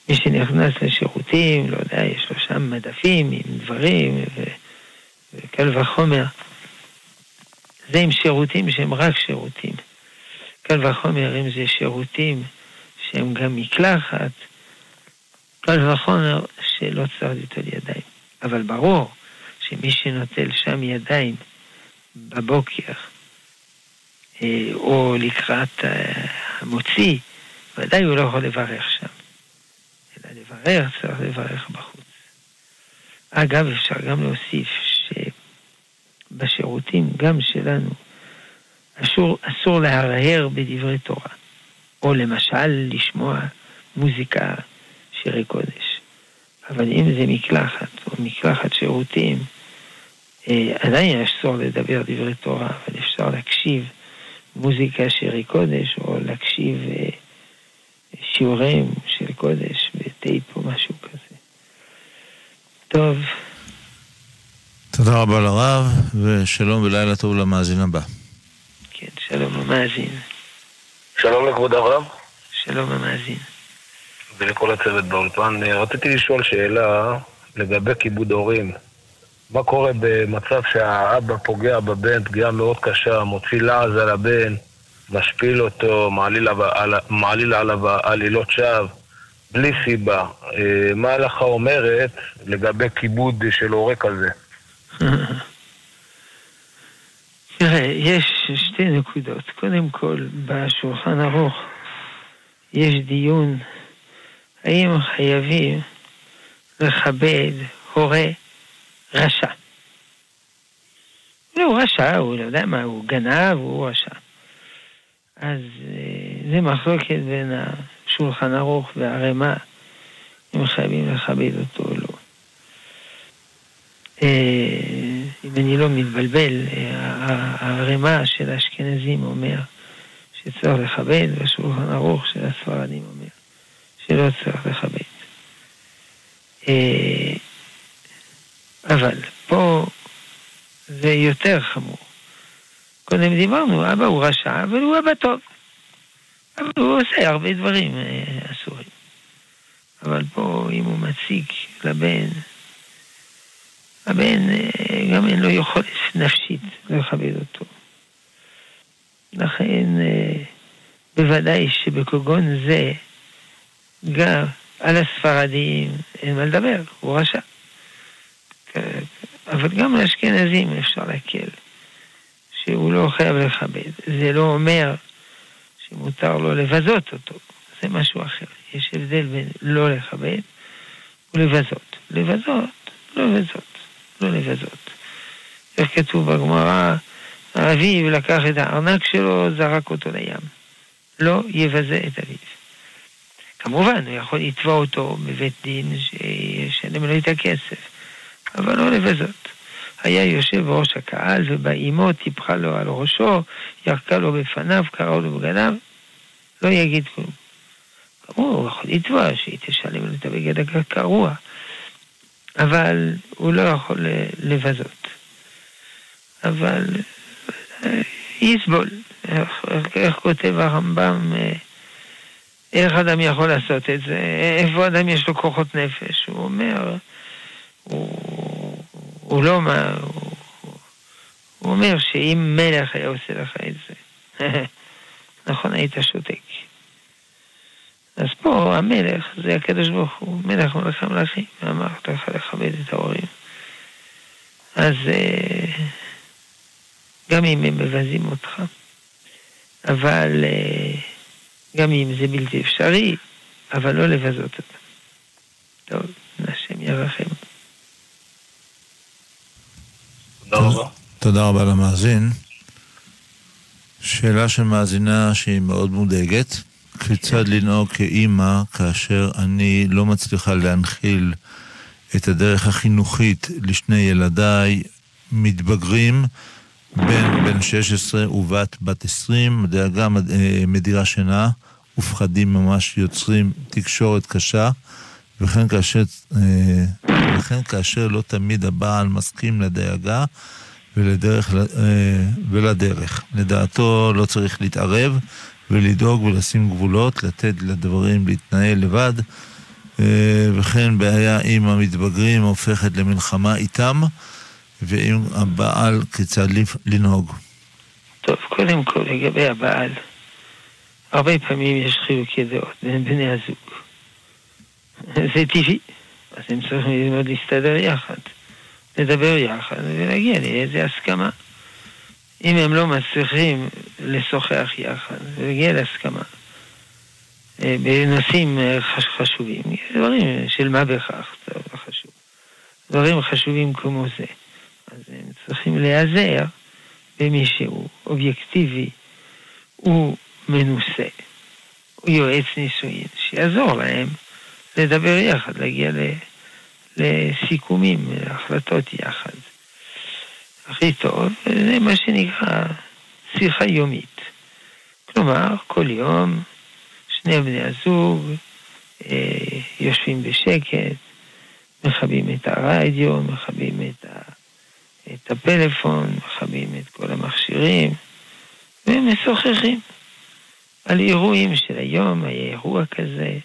S3: מי שנכנס לשירותים, לא יודע, יש לו שם מדפים עם דברים, ו... וקל וחומר. זה עם שירותים שהם רק שירותים. קל וחומר אם זה שירותים שהם גם מקלחת, קל וחומר שלא צריך ליטול ידיים. אבל ברור שמי שנוטל שם ידיים בבוקר, אה, או לקראת אה, המוציא, ודאי הוא לא יכול לברך שם. אלא לברך צריך לברך בחוץ. אגב, אפשר גם להוסיף שבשירותים, גם שלנו, אסור, אסור להרהר בדברי תורה, או למשל לשמוע מוזיקה, שירי קודש. אבל אם זה מקלחת, או מקלחת שירותים, עדיין אסור לדבר דברי תורה, אבל אפשר להקשיב מוזיקה שירי קודש, או להקשיב אה, שיעורים של קודש בטייפ או משהו כזה. טוב.
S2: תודה רבה לרב, ושלום ולילה טוב למאזין הבא.
S3: כן, שלום המאזין.
S5: שלום לכבוד הרב.
S3: שלום המאזין.
S5: ולכל הצוות באולפן. רציתי לשאול שאלה לגבי כיבוד הורים. מה קורה במצב שהאבא פוגע בבן פגיעה מאוד קשה, מוציא לעז על הבן, משפיל אותו, מעליל, על, מעליל עליו עלילות שווא, בלי סיבה. אה, מה ההלכה אומרת לגבי כיבוד של הורה כזה? (laughs)
S3: תראה, יש שתי נקודות. קודם כל, בשולחן ערוך יש דיון האם חייבים לכבד הורה רשע. הוא רשע, הוא לא יודע מה, הוא גנב, הוא רשע. אז אה, זה מחלוקת בין השולחן ערוך והערימה, אם חייבים לכבד אותו או לא. אה, אם אני לא מתבלבל, הערימה של האשכנזים אומר שצריך לכבד, והשולחן ערוך של הספרדים אומר שלא צריך לכבד. אבל פה זה יותר חמור. קודם דיברנו, אבא הוא רשע, אבל הוא אבא טוב. אבל הוא עושה הרבה דברים אה, אסורים. אבל פה, אם הוא מציג לבן, הבן אה, גם אין לו יכולת נפשית לכבד אותו. לכן, אה, בוודאי שבקוגון זה, גם על הספרדים אין מה לדבר, הוא רשע. אבל גם לאשכנזים אפשר להקל, שהוא לא חייב לכבד. זה לא אומר שמותר לו לבזות אותו, זה משהו אחר. יש הבדל בין לא לכבד ולבזות. לבזות, לא לבזות, לא לבזות. איך כתוב בגמרא, האביב לקח את הארנק שלו, זרק אותו לים. לא יבזה את אביו. כמובן, הוא יכול לתבוע אותו בבית דין שישלם לו את הכסף. אבל לא לבזות. היה יושב בראש הקהל, ובאימו טיפחה לו על ראשו, ירקה לו בפניו, קרא לו בגדיו, לא יגיד כלום. כאמור, הוא יכול לתבוע שהיא תשלם לו את הבגד הקרוע, אבל הוא לא יכול לבזות. אבל אה, יסבול. איך, איך כותב הרמב"ם, אה, איך אדם יכול לעשות את זה? איפה אדם יש לו כוחות נפש? הוא אומר, הוא, הוא לא מה... הוא, הוא אומר שאם מלך היה עושה לך את זה, (laughs) נכון, היית שותק. אז פה המלך זה הקדוש ברוך הוא, מלך מלך המלכים, ואמר לך לכבד את ההורים. אז אה, גם אם הם מבזים אותך, אבל אה, גם אם זה בלתי אפשרי, אבל לא לבזות אותם. טוב, השם ירחם.
S5: רבה.
S2: תודה רבה למאזין. שאלה של מאזינה שהיא מאוד מודאגת. כיצד לנהוג כאימא כאשר אני לא מצליחה להנחיל את הדרך החינוכית לשני ילדיי מתבגרים, בן בן 16 ובת בת 20, דאגה אה, מדירה שינה ופחדים ממש יוצרים תקשורת קשה, וכן כאשר, אה, וכן כאשר לא תמיד הבעל מסכים לדאגה ולדרך, אה, ולדרך. לדעתו לא צריך להתערב ולדאוג ולשים גבולות, לתת לדברים להתנהל לבד, וכן בעיה עם המתבגרים הופכת למלחמה איתם. ועם הבעל כיצד לנהוג?
S3: טוב, קודם כל לגבי הבעל, הרבה פעמים יש חילוקי דעות בין בני הזוג. זה טבעי, אז הם צריכים ללמוד להסתדר יחד, לדבר יחד ולהגיע לאיזה הסכמה. אם הם לא מצליחים לשוחח יחד ולהגיע להסכמה אה, בנושאים אה, חשובים, דברים של מה בכך, טוב, חשוב. דברים חשובים כמו זה. אז הם צריכים להיעזר במישהו אובייקטיבי, הוא מנוסה, הוא יועץ נישואין, שיעזור להם לדבר יחד, להגיע לסיכומים, להחלטות יחד. הכי טוב, זה מה שנקרא שיחה יומית. כלומר, כל יום שני בני הזוג אה, יושבים בשקט, מכבים את הרדיו, מכבים את ה... את הפלאפון, מכבים את כל המכשירים, ומשוחחים על אירועים של היום, היה אירוע כזה,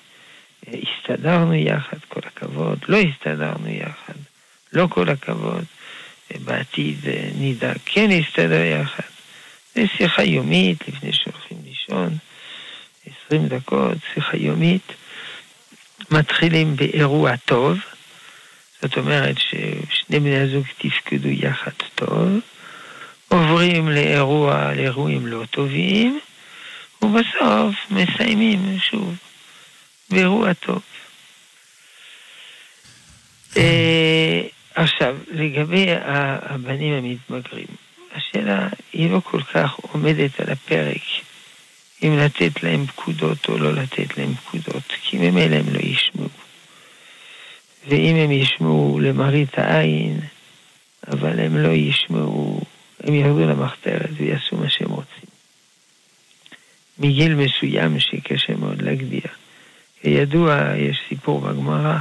S3: הסתדרנו יחד, כל הכבוד, לא הסתדרנו יחד, לא כל הכבוד, בעתיד נדע כן להסתדר יחד. זה שיחה יומית לפני שהולכים לישון, 20 דקות, שיחה יומית. מתחילים באירוע טוב, זאת אומרת ששני בני הזוג תפקדו יחד טוב, עוברים לאירוע, לאירועים לא טובים, ובסוף מסיימים שוב באירוע טוב. אה, עכשיו, לגבי הבנים המתבגרים, השאלה היא לא כל כך עומדת על הפרק אם לתת להם פקודות או לא לתת להם פקודות, כי ממילא הם לא ישמעו. ואם הם ישמעו למראית העין, אבל הם לא ישמעו, הם ירדו למחתרת ויעשו מה שהם רוצים. מגיל מסוים שקשה מאוד להגדיר. כידוע, יש סיפור בגמרא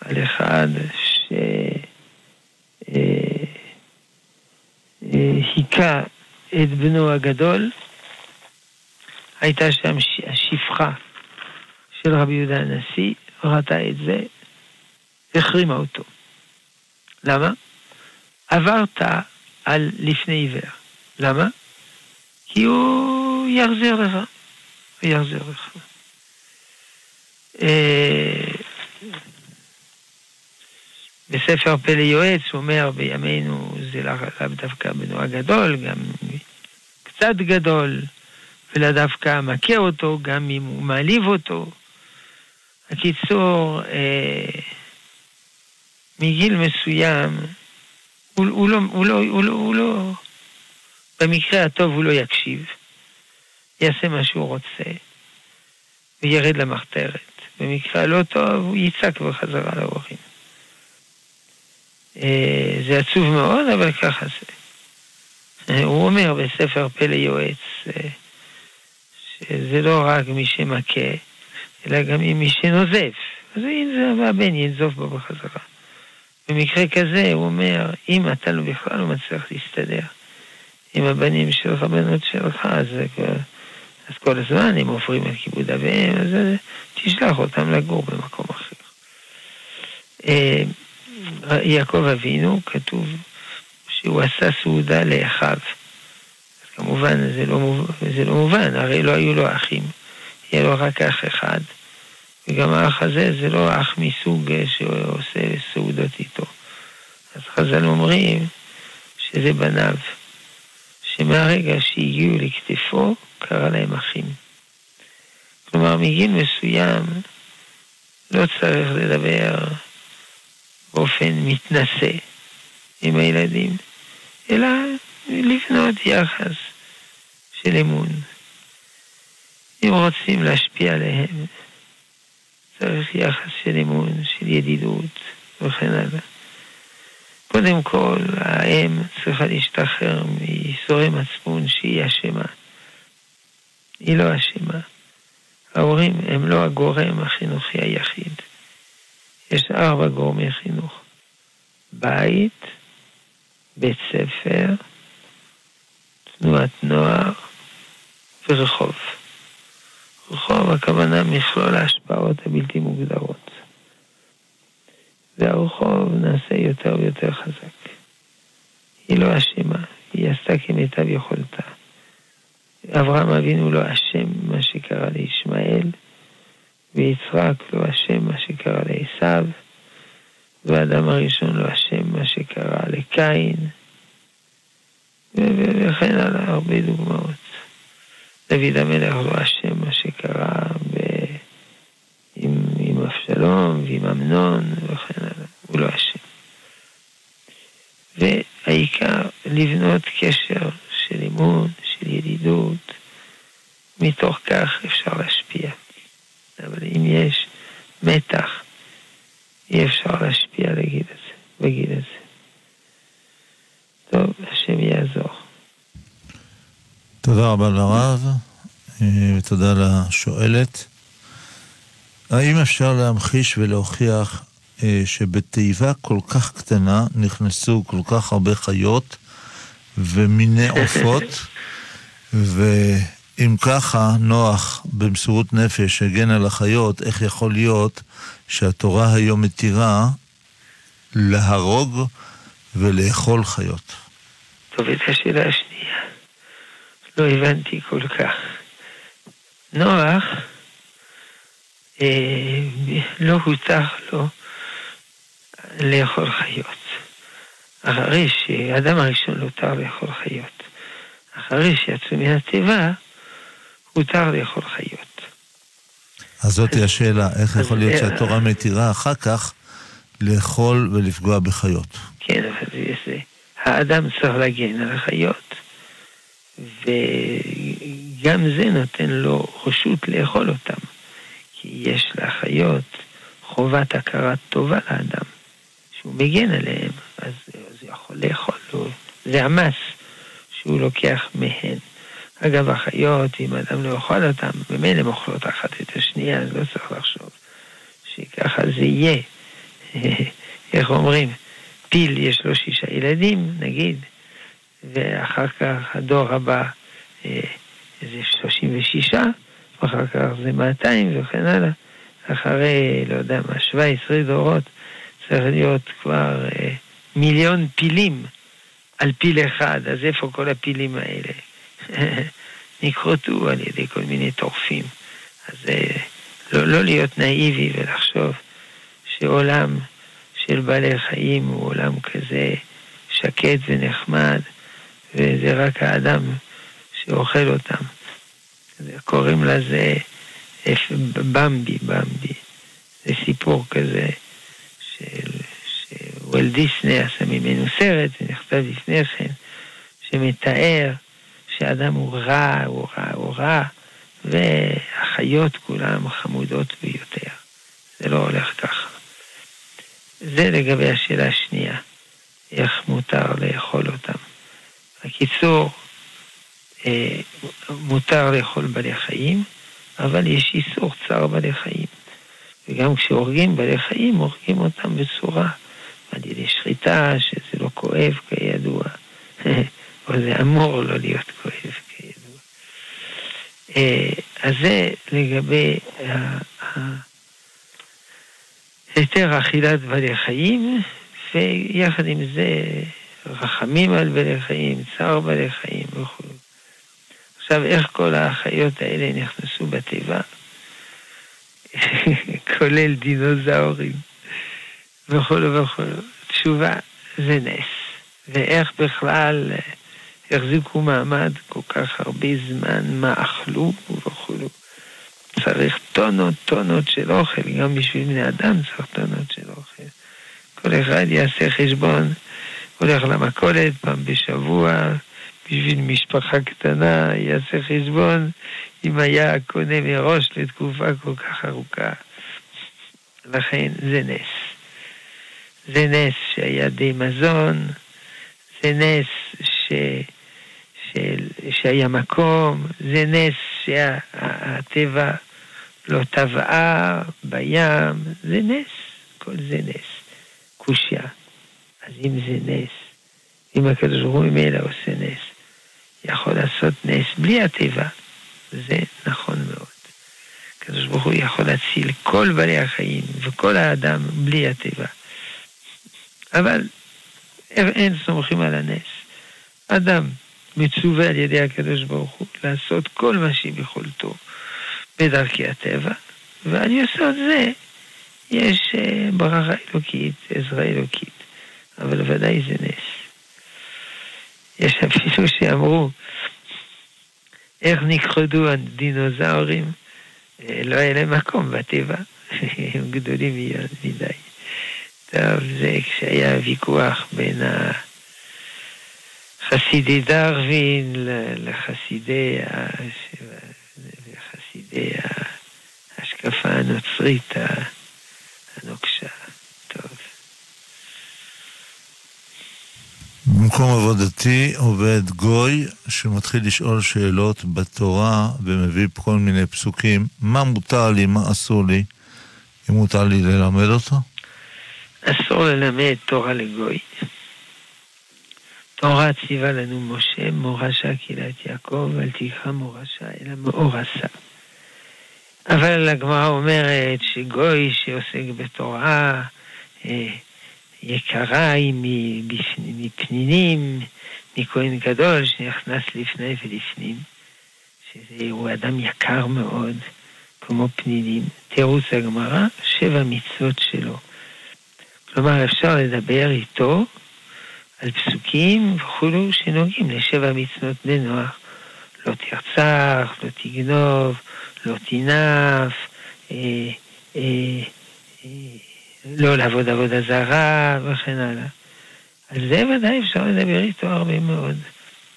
S3: על אחד שהיכה את בנו הגדול, הייתה שם השפחה של רבי יהודה הנשיא, ראתה את זה, החרימה אותו. למה? עברת על לפני עיוור. למה? כי הוא יחזר לך. הוא יחזר לך. אה, בספר פלא יועץ אומר בימינו זה לאו דווקא בנו הגדול, גם קצת גדול, ולא דווקא מכה אותו, גם אם הוא מעליב אותו. הקיצור, אה, מגיל מסוים, הוא, הוא, לא, הוא, לא, הוא, לא, הוא לא, במקרה הטוב הוא לא יקשיב, יעשה מה שהוא רוצה, וירד למחתרת. במקרה הלא טוב הוא יצעק בחזרה להורים. אה, זה עצוב מאוד, אבל ככה זה. (laughs) הוא אומר בספר פלא יועץ, אה, שזה לא רק מי שמכה, אלא גם מי שנוזף. אז הבן ינזוף בו בחזרה. במקרה כזה הוא אומר, אם אתה לא בכלל לא מצליח להסתדר עם הבנים שלך, בנות שלך, אז, אז כל הזמן הם עוברים על כיבוד אביהם, אז תשלח אותם לגור במקום אחר. אה, יעקב אבינו, כתוב שהוא עשה סעודה לאחיו. אז כמובן, זה לא, מובן, זה לא מובן, הרי לא היו לו אחים, היה לו רק אח אחד. וגם האח הזה זה לא אח מסוג שעושה סעודות איתו. אז חז"ל אומרים שזה בניו, שמהרגע שהגיעו לכתפו, קרא להם אחים. כלומר, מגיל מסוים לא צריך לדבר באופן מתנשא עם הילדים, אלא לבנות יחס של אמון. אם רוצים להשפיע עליהם, צריך יחס של אמון, של ידידות וכן הלאה. קודם כל, האם צריכה להשתחרר מייסורי מצפון שהיא אשמה. היא לא אשמה. ההורים הם לא הגורם החינוכי היחיד. יש ארבע גורמי חינוך. בית, בית ספר, תנועת נוער ורחוב. רחוב הכוונה מכלול ההשפעות הבלתי מוגדרות. והרחוב נעשה יותר ויותר חזק. היא לא אשמה, היא עשתה כמיטב יכולתה. אברהם אבינו לא אשם מה שקרה לישמעאל, ויצחק לא אשם מה שקרה לעשו, ואדם הראשון לא אשם מה שקרה לקין, וכן הלאה, הרבה דוגמאות. דוד המלך לא אשם מה שקרה ב... עם, עם אבשלום ועם אמנון וכן הלאה, הוא לא אשם. והעיקר לבנות קשר של אמון, ידידות, מתוך כך אפשר להשפיע. אבל אם יש מתח, אי אפשר להשפיע לגיל הזה, בגיל הזה. טוב, השם יעזור.
S2: תודה רבה לרב, אה, ותודה לשואלת. האם אפשר להמחיש ולהוכיח אה, שבתיבה כל כך קטנה נכנסו כל כך הרבה חיות ומיני עופות, (laughs) ואם ככה נוח במסירות נפש הגן על החיות, איך יכול להיות שהתורה היום מתירה להרוג ולאכול חיות?
S3: טוב, את השאלה השנייה לא הבנתי כל כך. נוח, אה, לא הותח לו לאכול חיות. אחרי שהאדם הראשון לא הותר לאכול חיות. אחרי שיצאו מן התיבה, הותר לאכול חיות.
S2: אז זאתי השאלה, איך יכול להיות שהתורה מתירה אחר כך לאכול ולפגוע בחיות?
S3: כן, אבל זה, האדם צריך להגן על החיות, וגם זה נותן לו רשות לאכול אותם, כי יש לחיות חובת הכרת טובה לאדם, שהוא מגן עליהם, אז הוא יכול לאכול זה המס שהוא לוקח מהן. אגב, החיות, אם אדם לא יאכל אותם, ממילא הן אוכלות אחת את השנייה, אז לא צריך לחשוב שככה זה יהיה. (laughs) איך אומרים? פיל יש לו שישה ילדים, נגיד, ואחר כך הדור הבא אה, זה 36, ואחר כך זה 200 וכן הלאה. אחרי, לא יודע מה, 17 דורות צריך להיות כבר אה, מיליון פילים על פיל אחד, אז איפה כל הפילים האלה? (laughs) נכרתו על ידי כל מיני טורפים. אז אה, לא, לא להיות נאיבי ולחשוב שעולם של בעלי חיים הוא עולם כזה שקט ונחמד, וזה רק האדם שאוכל אותם. קוראים לזה במבי, במבי. זה סיפור כזה של, שוול דיסני עשה ממנו סרט, ונכתב לפני כן, שמתאר שאדם הוא רע, הוא רע, הוא רע, והחיות כולן חמודות ביותר. זה לא הולך ככה. זה לגבי השאלה השנייה, איך מותר לאכול אותם. בקיצור, אה, מותר לאכול בעלי חיים, אבל יש איסור צער בעלי חיים. וגם כשהורגים בעלי חיים, הורגים אותם בצורה, על ידי שחיטה, שזה לא כואב כידוע, (laughs) או זה אמור לא להיות כואב כידוע. אה, אז זה לגבי היתר אכילת בעלי חיים, ויחד עם זה רחמים על בעלי חיים, צער בעלי חיים וכו'. עכשיו, איך כל החיות האלה נכנסו בתיבה? (laughs) כולל דינוזאורים וכו' וכו'. תשובה, זה נס. ואיך בכלל החזיקו מעמד כל כך הרבה זמן, מה אכלו וכולו. צריך טונות טונות של אוכל, גם בשביל בני אדם צריך טונות של אוכל. כל אחד יעשה חשבון, הולך למכולת פעם בשבוע, בשביל משפחה קטנה, יעשה חשבון אם היה קונה מראש לתקופה כל כך ארוכה. לכן זה נס. זה נס שהיה די מזון, זה נס ש... של... שהיה מקום, זה נס שהטבע לא טבעה בים, זה נס, כל זה נס. קושייה. אז אם זה נס, אם הקדוש ברוך הוא ממילא עושה נס, יכול לעשות נס בלי הטבע, זה נכון מאוד. הקדוש ברוך הוא יכול להציל כל בעלי החיים וכל האדם בלי הטבע. אבל אין סומכים על הנס. אדם מצווה על ידי הקדוש ברוך הוא לעשות כל מה שביכולתו בדרכי הטבע, ועל יסוד זה יש אה, ברכה אלוקית, עזרה אלוקית, אבל ודאי זה נס. יש אפילו שאמרו, איך נכחדו הדינוזאורים? אה, לא היה להם מקום בטבע, (laughs) הם גדולים מדי. טוב, זה כשהיה ויכוח בין חסידי דרווין לחסידי, לחסידי ההשקפה הנוצרית הנוקשה. טוב.
S2: במקום עבודתי עובד גוי שמתחיל לשאול שאלות בתורה ומביא כל מיני פסוקים. מה מותר לי, מה אסור לי? אם מותר לי ללמד אותו?
S3: אסור ללמד תורה לגוי. תורה ציווה לנו משה, מורשה קהילת יעקב, אל תקרא מורשה, אלא מאורסה. אבל הגמרא אומרת שגוי שעוסק בתורה אה, יקרה היא מפנינים, מכהן גדול שנכנס לפני ולפנים, שהוא אדם יקר מאוד, כמו פנינים. תירוץ הגמרא, שבע מצוות שלו. כלומר, אפשר לדבר איתו על פסוקים וכולו שנוגעים לשבע מצוות בני נוח. לא תרצח, לא תגנוב, לא תנף, אה, אה, אה, לא לעבוד עבודה זרה וכן הלאה. על זה ודאי אפשר לדבר איתו הרבה מאוד.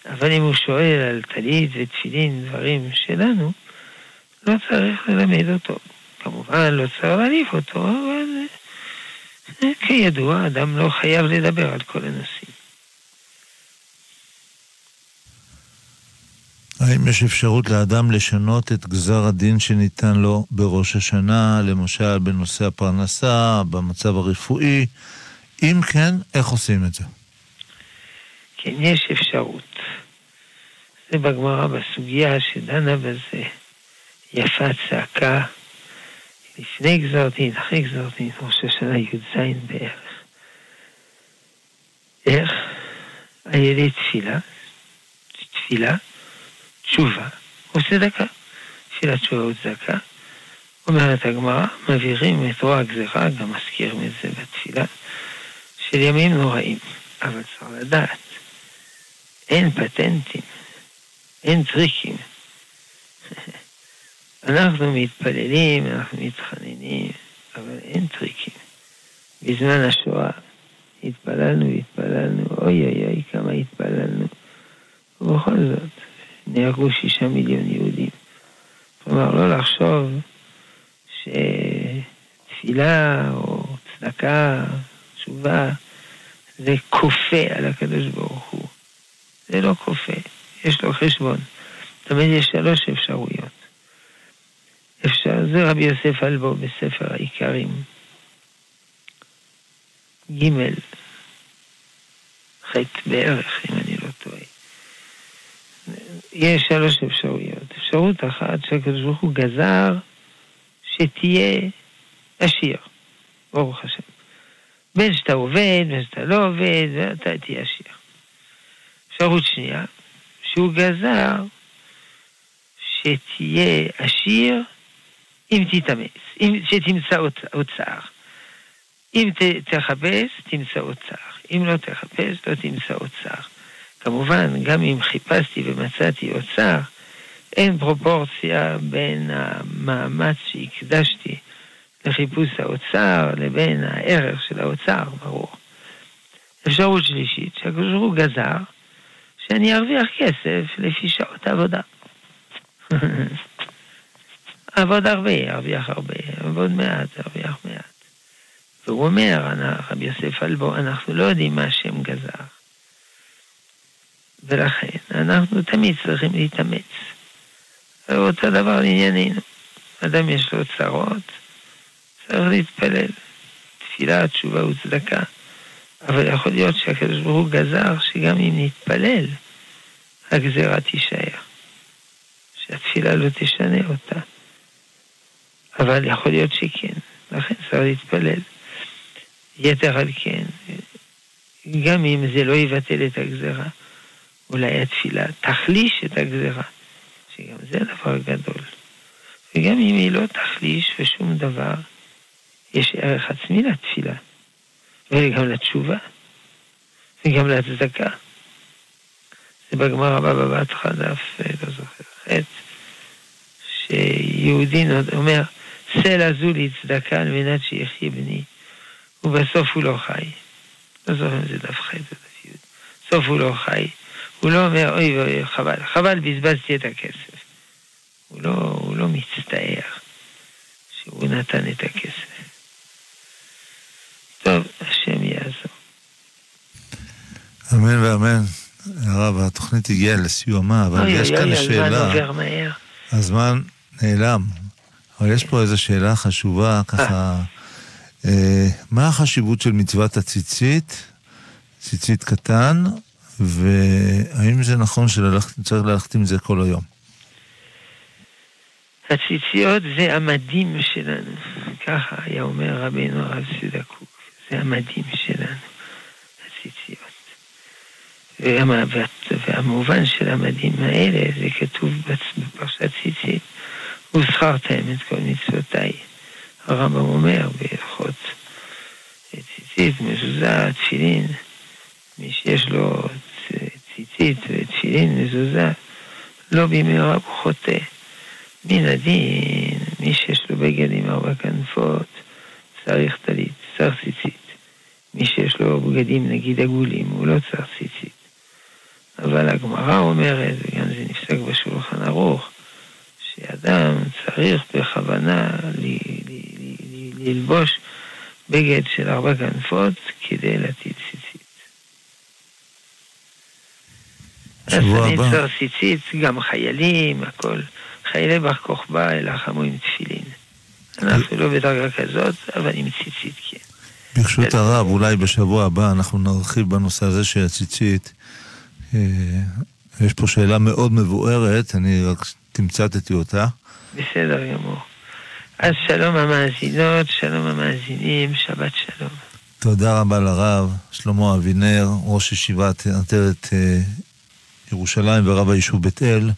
S3: אבל אם הוא שואל על טלית ותפילין, דברים שלנו, לא צריך ללמד אותו. כמובן, לא צריך להעליף אותו, אבל כידוע, אדם לא חייב לדבר על כל הנושאים.
S2: האם יש אפשרות לאדם לשנות את גזר הדין שניתן לו בראש השנה, למשל בנושא הפרנסה, במצב הרפואי? אם כן, איך עושים את זה?
S3: כן, יש אפשרות. זה בגמרא בסוגיה שדנה בזה. יפה צעקה לפני גזר דין, אחרי גזר דין, ראש השנה י"ז בערך. איך? על ידי תפילה, תפילה, תשובה, עושה דקה. תפילה תשובה וצדקה. אומרת הגמרא, מעבירים את רוע הגזירה, גם מזכירים את זה בתפילה, של ימים נוראים. אבל צריך לדעת, אין פטנטים, אין טריקים. (laughs) אנחנו מתפללים, אנחנו מתחננים, אבל אין טריקים. בזמן השואה התפללנו, התפללנו, אוי אוי אוי, כמה התפללנו. ובכל זאת, נהרגו שישה מיליון יהודים. כלומר, לא לחשוב שתפילה או צדקה, תשובה, זה כופה על הקדוש ברוך הוא. זה לא כופה, יש לו חשבון. תמיד יש שלוש אפשרויות. אפשר, זה רבי יוסף אלבו בספר העיקרים. ג' ח' בערך, אם אני לא טועה. יש שלוש אפשרויות. אפשרות אחת שהקדוש ברוך הוא גזר שתהיה עשיר, ברוך השם. בין שאתה עובד, בין שאתה לא עובד, ואתה תהיה עשיר. אפשרות שנייה, שהוא גזר שתהיה עשיר אם תתאמץ, אם שתמצא אוצר. אם ת, תחפש, תמצא אוצר. אם לא תחפש, לא תמצא אוצר. כמובן, גם אם חיפשתי ומצאתי אוצר, אין פרופורציה בין המאמץ שהקדשתי לחיפוש האוצר לבין הערך של האוצר, ברור. אפשרות שלישית, שהקדוש ברוך הוא גזר שאני ארוויח כסף לפי שעות העבודה. (laughs) אעבוד הרבה, ארוויח הרבה, אעבוד מעט, ארוויח מעט. והוא אומר, רבי יוסף אלבו, אנחנו לא יודעים מה השם גזר. ולכן אנחנו תמיד צריכים להתאמץ. ואותו דבר לענייננו. אדם יש לו צרות, צריך להתפלל. תפילה, תשובה וצדקה. אבל יכול להיות שהקדוש ברוך הוא גזר שגם אם נתפלל, הגזירה תישאר. שהתפילה לא תשנה אותה. אבל יכול להיות שכן, לכן צריך להתפלל. יתר על כן, גם אם זה לא יבטל את הגזרה, אולי התפילה תחליש את הגזרה, שגם זה דבר גדול. וגם אם היא לא תחליש ושום דבר, יש ערך עצמי לתפילה, וגם לתשובה, וגם להצדקה. זה בגמר הבא בבת דף, לא זוכר, חטא, שיהודי אומר, סלע זו לצדקה על מנת שיחיה בני, ובסוף הוא לא חי. לא זוכר אם זה דף ח' או דף י'. בסוף הוא לא חי. הוא לא אומר, אוי ואוי, חבל, חבל, בזבזתי את הכסף. הוא לא, הוא לא מצטער שהוא נתן את הכסף. טוב, השם יעזור.
S2: אמן ואמן. הרב, התוכנית הגיעה לסיומה, אבל יש כאן שאלה.
S3: הזמן
S2: נעלם. אבל יש פה איזו שאלה חשובה, ככה, אה, מה החשיבות של מצוות הציצית, ציצית קטן, והאם זה נכון שצריך ללכת עם זה כל היום?
S3: הציציות זה המדים שלנו, ככה היה אומר רבינו הרב קוק, זה המדים שלנו, הציציות. והמובן של המדים האלה זה כתוב בפרשת ציצית, וזכרתם את כל מצוותיי. הרמב"ם אומר בהלכות ציצית, מזוזה, תפילין, מי שיש לו ציצית ותפילין, מזוזה, לא במהרה הוא חוטא. מן הדין, מי שיש לו בגד עם ארבע כנפות, צריך טלית, צריך ציצית. מי שיש לו בגדים נגיד עגולים, הוא לא צריך ציצית. אבל הגמרא אומרת, וגם זה נפסק בשולחן ערוך, שאדם צריך בכוונה ללבוש בגד של ארבע כנפות כדי להטיל ציצית.
S2: שבוע
S3: אז אני
S2: הבא.
S3: ציצית, גם חיילים, הכל. חיילי בר כוכבא לחמו עם תפילין. אנחנו לא בדרגה כזאת, אבל עם ציצית כן.
S2: ברשות הרב, אולי בשבוע הבא אנחנו נרחיב בנושא הזה של הציצית. אה, יש פה שאלה מאוד מבוארת, אני רק תמצתתי אותה.
S3: בסדר גמור. אז שלום המאזינות, שלום המאזינים, שבת שלום.
S2: תודה רבה לרב שלמה אבינר, ראש ישיבת עטרת אה, ירושלים ורב היישוב בית אל.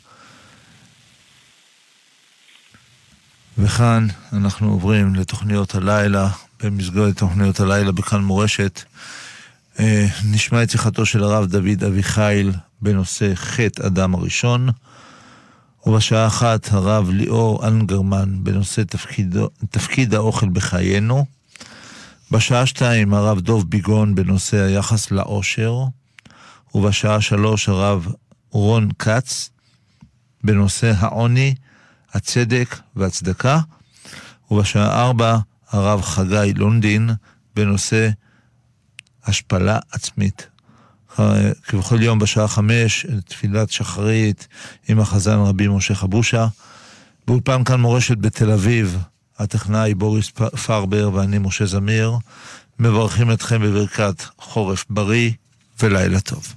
S2: וכאן אנחנו עוברים לתוכניות הלילה, במסגרת תוכניות הלילה בכאן מורשת. אה, נשמע את שיחתו של הרב דוד אביחיל בנושא חטא אדם הראשון, ובשעה אחת הרב ליאור אנגרמן בנושא תפקיד, תפקיד האוכל בחיינו. בשעה שתיים הרב דוב ביגון בנושא היחס לעושר, ובשעה שלוש הרב רון כץ בנושא העוני, הצדק והצדקה, ובשעה ארבע הרב חגי לונדין בנושא השפלה עצמית. כבכל יום בשעה חמש, תפילת שחרית עם החזן רבי משה חבושה. באולפן כאן מורשת בתל אביב, הטכנאי בוריס פרבר ואני משה זמיר, מברכים אתכם בברכת חורף בריא ולילה טוב.